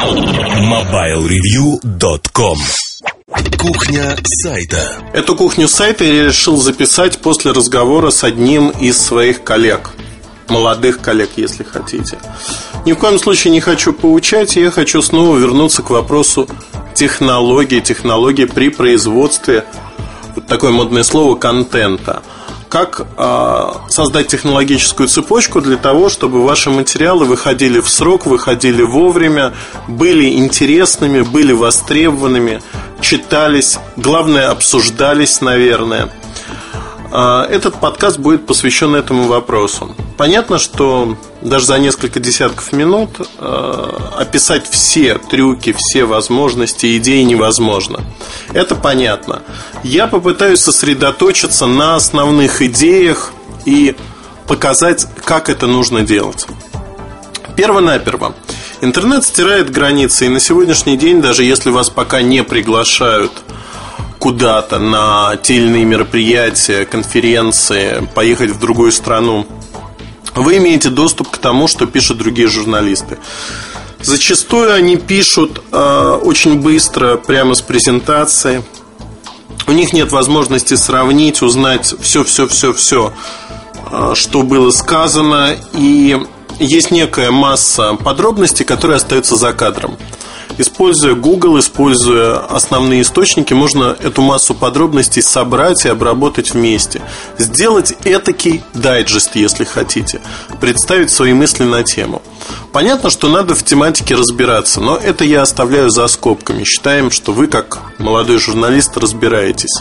MobileReview.com Кухня сайта. Эту кухню сайта я решил записать после разговора с одним из своих коллег. Молодых коллег, если хотите. Ни в коем случае не хочу поучать Я хочу снова вернуться к вопросу технологии Технологии при производстве Вот такое модное слово контента как э, создать технологическую цепочку для того, чтобы ваши материалы выходили в срок, выходили вовремя, были интересными, были востребованными, читались, главное, обсуждались, наверное. Э, этот подкаст будет посвящен этому вопросу. Понятно, что даже за несколько десятков минут э, описать все трюки, все возможности, идеи невозможно. Это понятно. Я попытаюсь сосредоточиться на основных идеях и показать, как это нужно делать. Перво-наперво. Интернет стирает границы, и на сегодняшний день, даже если вас пока не приглашают куда-то на те или иные мероприятия, конференции, поехать в другую страну, вы имеете доступ к тому, что пишут другие журналисты. Зачастую они пишут э, очень быстро, прямо с презентации. У них нет возможности сравнить, узнать все-все-все-все, э, что было сказано. И есть некая масса подробностей, которые остаются за кадром. Используя Google, используя основные источники, можно эту массу подробностей собрать и обработать вместе. Сделать этакий дайджест, если хотите. Представить свои мысли на тему. Понятно, что надо в тематике разбираться, но это я оставляю за скобками. Считаем, что вы, как молодой журналист, разбираетесь.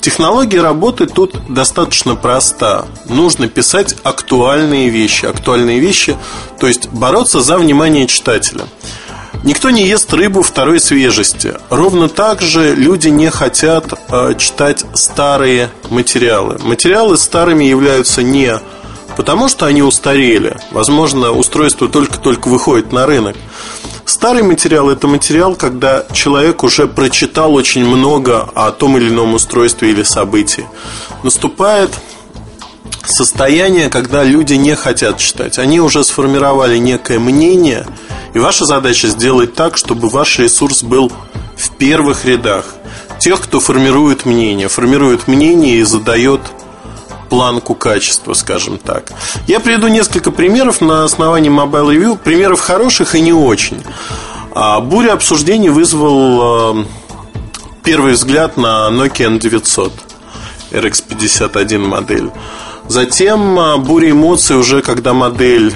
Технология работы тут достаточно проста. Нужно писать актуальные вещи. Актуальные вещи, то есть бороться за внимание читателя. Никто не ест рыбу второй свежести. Ровно так же люди не хотят э, читать старые материалы. Материалы старыми являются не потому, что они устарели. Возможно, устройство только-только выходит на рынок. Старый материал – это материал, когда человек уже прочитал очень много о том или ином устройстве или событии. Наступает состояние, когда люди не хотят читать. Они уже сформировали некое мнение – и ваша задача сделать так, чтобы ваш ресурс был в первых рядах. Тех, кто формирует мнение, формирует мнение и задает планку качества, скажем так. Я приведу несколько примеров на основании Mobile Review, примеров хороших и не очень. А, буря обсуждений вызвал а, первый взгляд на Nokia N900 RX51 модель. Затем а, буря эмоций уже когда модель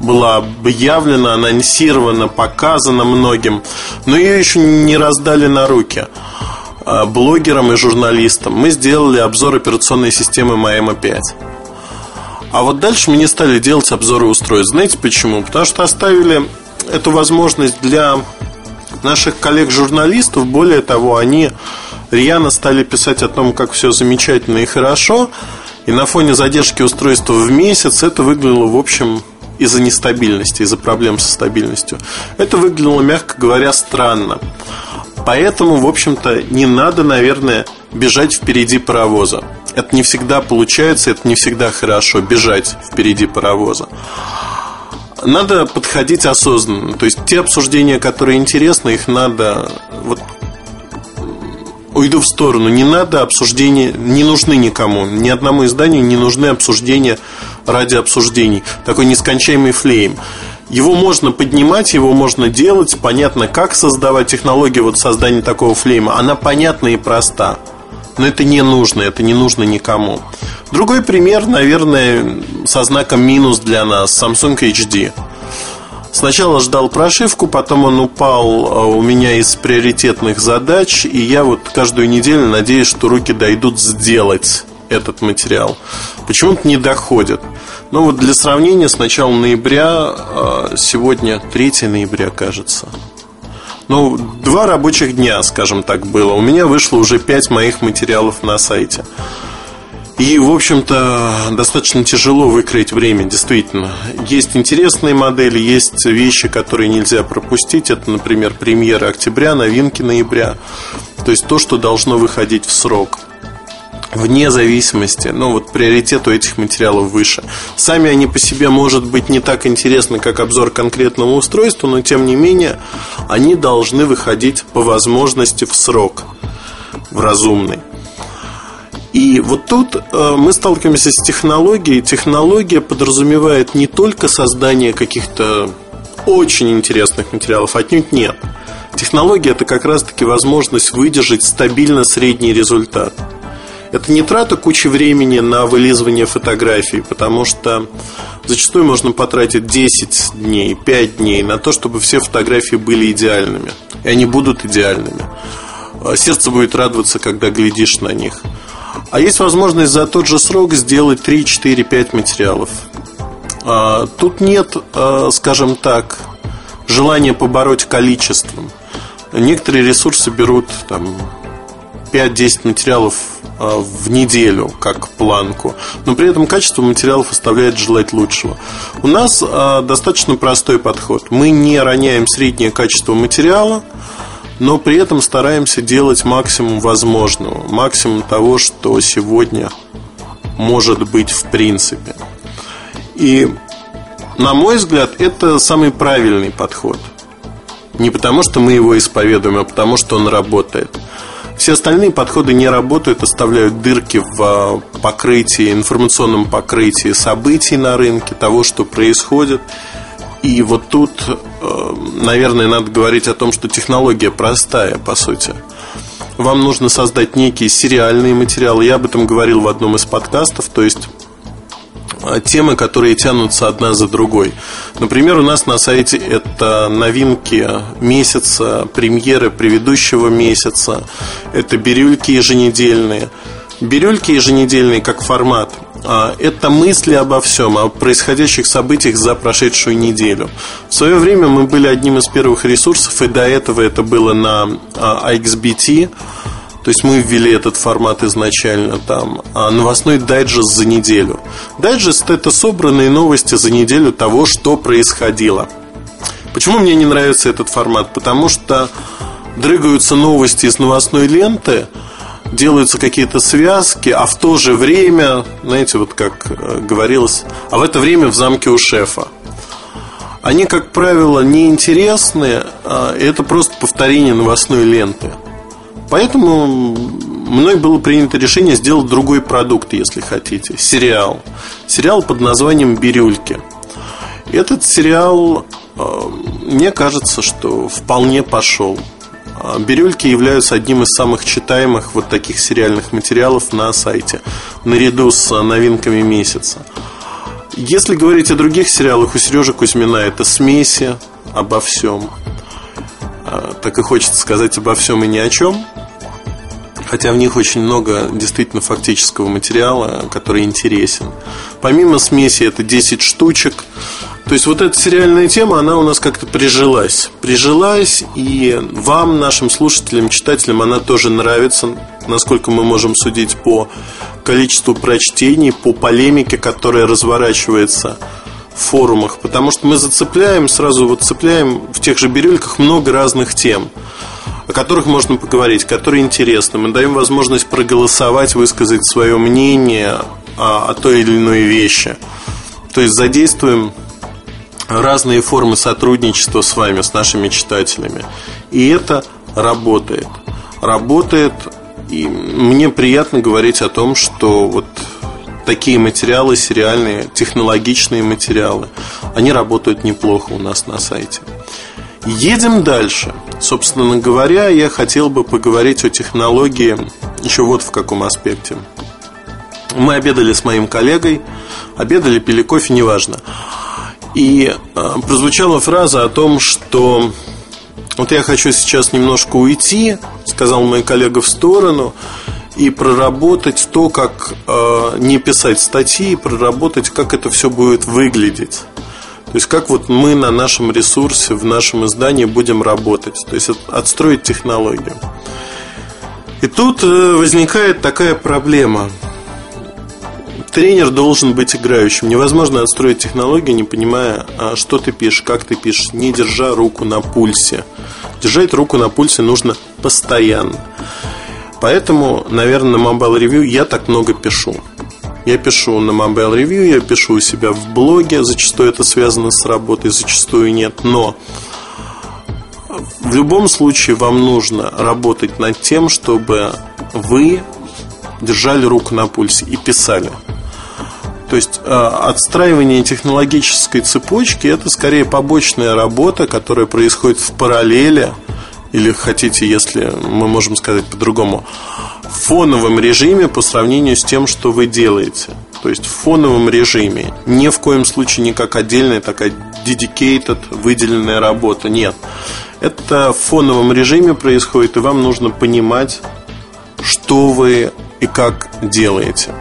была объявлена, анонсирована, показана многим, но ее еще не раздали на руки а, блогерам и журналистам. Мы сделали обзор операционной системы Маэма 5. А вот дальше мы не стали делать обзоры устройств. Знаете почему? Потому что оставили эту возможность для наших коллег-журналистов. Более того, они рьяно стали писать о том, как все замечательно и хорошо. И на фоне задержки устройства в месяц это выглядело, в общем, из-за нестабильности, из-за проблем со стабильностью. Это выглядело, мягко говоря, странно. Поэтому, в общем-то, не надо, наверное, бежать впереди паровоза. Это не всегда получается, это не всегда хорошо бежать впереди паровоза. Надо подходить осознанно. То есть те обсуждения, которые интересны, их надо вот уйду в сторону. Не надо обсуждения, не нужны никому. Ни одному изданию не нужны обсуждения ради обсуждений. Такой нескончаемый флейм. Его можно поднимать, его можно делать. Понятно, как создавать технологию вот создания такого флейма. Она понятна и проста. Но это не нужно, это не нужно никому. Другой пример, наверное, со знаком минус для нас. Samsung HD. Сначала ждал прошивку, потом он упал а, у меня из приоритетных задач, и я вот каждую неделю надеюсь, что руки дойдут сделать этот материал. Почему-то не доходят. Но вот для сравнения, с начала ноября, а, сегодня 3 ноября, кажется. Ну, два рабочих дня, скажем так, было. У меня вышло уже 5 моих материалов на сайте. И, в общем-то, достаточно тяжело выкроить время, действительно. Есть интересные модели, есть вещи, которые нельзя пропустить. Это, например, премьеры октября, новинки ноября. То есть то, что должно выходить в срок. вне зависимости, ну вот приоритет у этих материалов выше. Сами они по себе, может быть, не так интересны, как обзор конкретного устройства, но тем не менее они должны выходить по возможности в срок, в разумный. И вот тут э, мы сталкиваемся с технологией. Технология подразумевает не только создание каких-то очень интересных материалов, отнюдь нет. Технология это как раз-таки возможность выдержать стабильно средний результат. Это не трата кучи времени на вылизывание фотографий, потому что зачастую можно потратить 10 дней, 5 дней на то, чтобы все фотографии были идеальными. И они будут идеальными. А сердце будет радоваться, когда глядишь на них. А есть возможность за тот же срок сделать 3, 4, 5 материалов. А, тут нет, а, скажем так, желания побороть количеством. Некоторые ресурсы берут там 5-10 материалов а, в неделю как планку, но при этом качество материалов оставляет желать лучшего. У нас достаточно простой подход. Мы не роняем среднее качество материала, но при этом стараемся делать максимум возможного, максимум того, что сегодня может быть в принципе. И, на мой взгляд, это самый правильный подход. Не потому, что мы его исповедуем, а потому, что он работает. Все остальные подходы не работают, оставляют дырки в а, покрытии, информационном покрытии событий на рынке, того, что происходит. И вот тут, э, наверное, надо говорить о том, что технология простая, по сути. Вам нужно создать некие сериальные материалы. Я об этом говорил в одном из подкастов. То есть Э, темы, которые тянутся одна за другой. Например, у нас на сайте это новинки месяца, премьеры предыдущего месяца, это бирюльки еженедельные. Бирюльки еженедельные как формат это мысли обо всем, о происходящих событиях за прошедшую неделю. В свое время мы были одним из первых ресурсов, и до этого это было на XBT. То есть мы ввели этот формат изначально там. А новостной дайджест за неделю. Дайджест это собранные новости за неделю того, что происходило. Почему мне не нравится этот формат? Потому что дрыгаются новости из новостной ленты, делаются какие-то связки, а в то же время, знаете, вот как э, говорилось, а в это время в замке у шефа. Они, как правило, неинтересные, а это просто повторение новостной ленты. Поэтому мной было принято решение сделать другой продукт, если хотите. Сериал. Сериал под названием «Бирюльки». Этот сериал, э, мне кажется, что вполне пошел. «Бирюльки» являются одним из самых читаемых вот таких сериальных материалов на сайте, наряду с новинками месяца. Если говорить о других сериалах, у Сережи Кузьмина это «Смеси», «Обо всем», а, так и хочется сказать обо всем и ни о чем. Хотя в них очень много действительно фактического материала, который интересен. Помимо смеси это 10 штучек. То есть вот эта сериальная тема, она у нас как-то прижилась. Прижилась, и вам, нашим слушателям, читателям, она тоже нравится, насколько мы можем судить по количеству прочтений, по полемике, которая разворачивается в форумах, потому что мы зацепляем, сразу вот цепляем в тех же бирюльках много разных тем, о которых можно поговорить, которые интересны. Мы даем возможность проголосовать, высказать свое мнение о, о той или иной вещи. То есть задействуем разные формы сотрудничества с вами, с нашими читателями. И это работает. Работает, и мне приятно говорить о том, что вот такие материалы, сериальные, технологичные материалы, они работают неплохо у нас на сайте. Едем дальше. Собственно говоря, я хотел бы поговорить о технологии еще вот в каком аспекте. Мы обедали с моим коллегой, обедали, пили кофе, неважно. И э, прозвучала фраза о том, что вот я хочу сейчас немножко уйти, сказал мой коллега в сторону, и проработать то, как э, не писать статьи, проработать, как это все будет выглядеть. То есть как вот мы на нашем ресурсе, в нашем издании будем работать. То есть отстроить технологию. И тут э, возникает такая проблема. Тренер должен быть играющим. Невозможно отстроить технологию, не понимая, а что ты пишешь, как ты пишешь, не держа руку на пульсе. Держать руку на пульсе нужно постоянно. Поэтому, наверное, на Mobile Review я так много пишу. Я пишу на Mobile Review, я пишу у себя в блоге, зачастую это связано с работой, зачастую нет, но в любом случае вам нужно работать над тем, чтобы вы держали руку на пульсе и писали. То есть э, отстраивание технологической цепочки это скорее побочная работа, которая происходит в параллели, или хотите, если мы можем сказать по-другому, в фоновом режиме по сравнению с тем, что вы делаете. То есть в фоновом режиме. Ни в коем случае не как отдельная такая dedicated, выделенная работа. Нет. Это в фоновом режиме происходит, и вам нужно понимать, что вы и как делаете.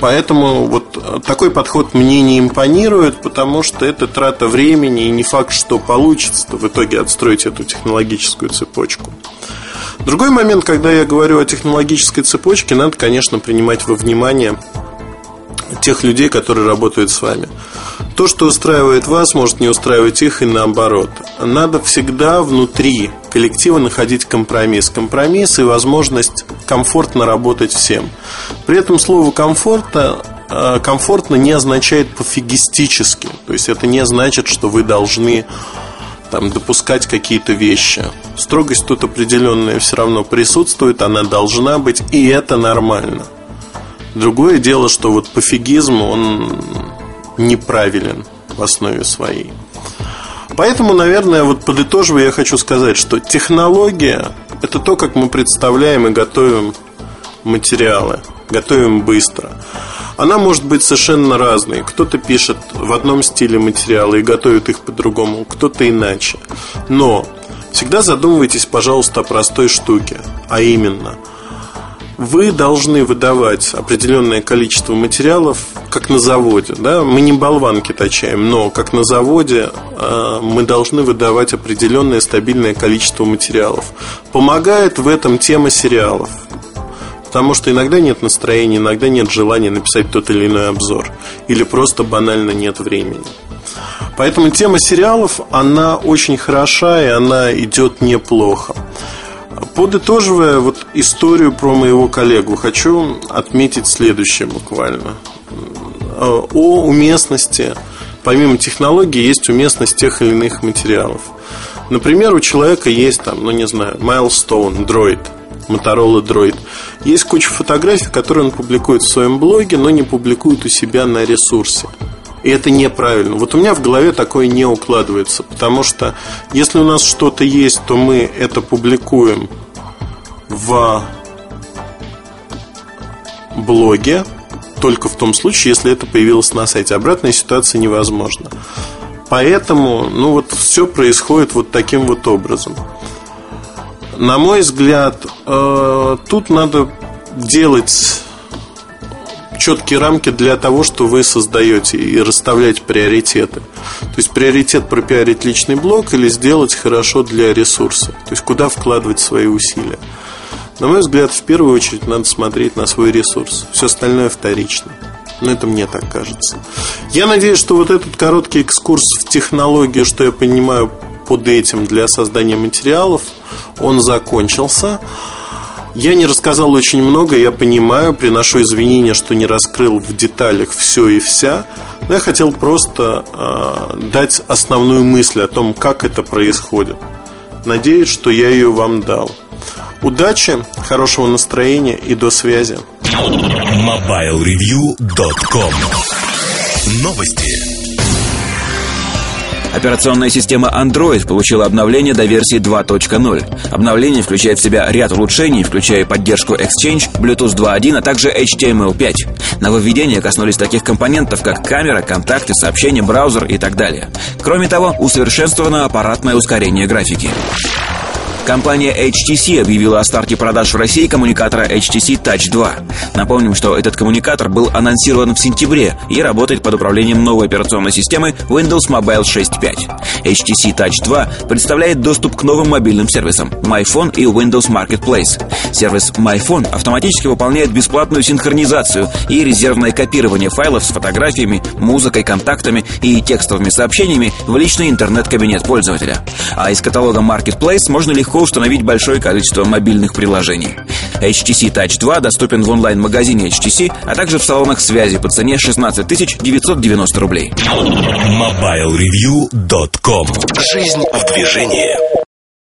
Поэтому вот такой подход мне не импонирует, потому что это трата времени, и не факт, что получится в итоге отстроить эту технологическую цепочку. Другой момент, когда я говорю о технологической цепочке, надо, конечно, принимать во внимание тех людей, которые работают с вами. То, что устраивает вас, может не устраивать их и наоборот. Надо всегда внутри коллектива находить компромисс. Компромисс и возможность комфортно работать всем. При этом слово комфортно э, комфортно не означает пофигистически. То есть это не значит, что вы должны там, допускать какие-то вещи. Строгость тут определенная все равно присутствует, она должна быть, и это нормально. Другое дело, что вот пофигизм, он неправилен в основе своей. Поэтому, наверное, вот подытоживая, я хочу сказать, что технология – это то, как мы представляем и готовим материалы, готовим быстро. Она может быть совершенно разной. Кто-то пишет в одном стиле материалы и готовит их по-другому, кто-то иначе. Но всегда задумывайтесь, пожалуйста, о простой штуке, а именно – вы должны выдавать определенное количество материалов, как на заводе. Да? Мы не болванки точаем, но как на заводе э, мы должны выдавать определенное стабильное количество материалов. Помогает в этом тема сериалов. Потому что иногда нет настроения, иногда нет желания написать тот или иной обзор. Или просто банально нет времени. Поэтому тема сериалов, она очень хороша и она идет неплохо. Подытоживая вот историю про моего коллегу, хочу отметить следующее буквально. О уместности, помимо технологий, есть уместность тех или иных материалов. Например, у человека есть там, ну не знаю, Milestone, Droid, Motorola Droid. Есть куча фотографий, которые он публикует в своем блоге, но не публикует у себя на ресурсе. И это неправильно. Вот у меня в голове такое не укладывается, потому что если у нас что-то есть, то мы это публикуем в блоге только в том случае, если это появилось на сайте. Обратная ситуация невозможна. Поэтому, ну вот все происходит вот таким вот образом. На мой взгляд, э, тут надо делать четкие рамки для того, что вы создаете и расставлять приоритеты. То есть приоритет пропиарить личный блог или сделать хорошо для ресурса. То есть куда вкладывать свои усилия. На мой взгляд, в первую очередь надо смотреть на свой ресурс. Все остальное вторично. Но это мне так кажется. Я надеюсь, что вот этот короткий экскурс в технологию, что я понимаю под этим для создания материалов, он закончился. Я не рассказал очень много, я понимаю, приношу извинения, что не раскрыл в деталях все и вся. Но я хотел просто э, дать основную мысль о том, как это происходит. Надеюсь, что я ее вам дал. Удачи, хорошего настроения и до связи. MobileReview.com Новости. Операционная система Android получила обновление до версии 2.0. Обновление включает в себя ряд улучшений, включая поддержку Exchange, Bluetooth 2.1, а также HTML5. Нововведения коснулись таких компонентов, как камера, контакты, сообщения, браузер и так далее. Кроме того, усовершенствовано аппаратное ускорение графики. Компания HTC объявила о старте продаж в России коммуникатора HTC Touch 2. Напомним, что этот коммуникатор был анонсирован в сентябре и работает под управлением новой операционной системы Windows Mobile 6.5. HTC Touch 2 представляет доступ к новым мобильным сервисам MyPhone и Windows Marketplace. Сервис MyPhone автоматически выполняет бесплатную синхронизацию и резервное копирование файлов с фотографиями, музыкой, контактами и текстовыми сообщениями в личный интернет-кабинет пользователя. А из каталога Marketplace можно легко установить большое количество мобильных приложений. HTC Touch 2 доступен в онлайн-магазине HTC, а также в салонах связи по цене 16 990 рублей. MobileReview.com Жизнь в движении